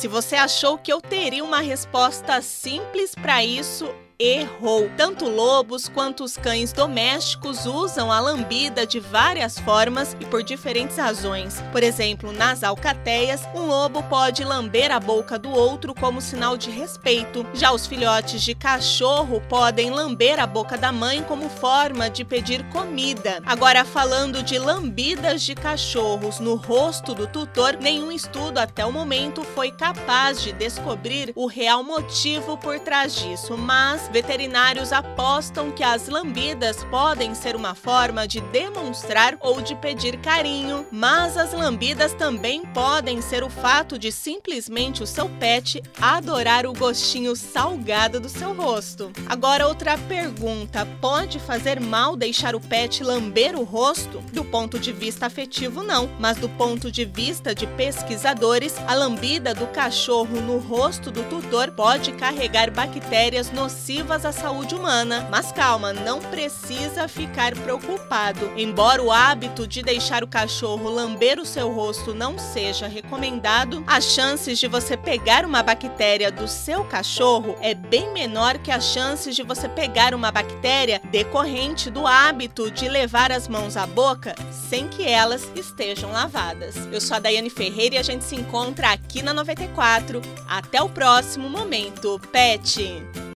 Se você achou que eu teria uma resposta simples para isso, errou. Tanto lobos quanto os cães domésticos usam a lambida de várias formas e por diferentes razões. Por exemplo, nas alcateias, um lobo pode lamber a boca do outro como sinal de respeito. Já os filhotes de cachorro podem lamber a boca da mãe como forma de pedir comida. Agora, falando de lambidas de cachorros no rosto do tutor, nenhum estudo até o momento foi capaz de descobrir o real motivo por trás disso, mas veterinários apostam que as lambidas podem ser uma forma de demonstrar ou de pedir carinho, mas as lambidas também podem ser o fato de simplesmente o seu pet adorar o gostinho salgado do seu rosto. Agora, outra pergunta: pode fazer mal deixar o pet lamber o rosto? Do ponto de vista afetivo, não, mas do ponto de vista de pesquisadores, a lambida do cachorro no rosto do tutor pode carregar bactérias nocivas nocivas à saúde humana. Mas calma, não precisa ficar preocupado. Embora o hábito de deixar o cachorro lamber o seu rosto não seja recomendado, as chances de você pegar uma bactéria do seu cachorro é bem menor que as chances de você pegar uma bactéria decorrente do hábito de levar as mãos à boca sem que elas estejam lavadas. Eu sou a Daiane Ferreira e a gente se encontra aqui na 94. Até o próximo momento, Pet!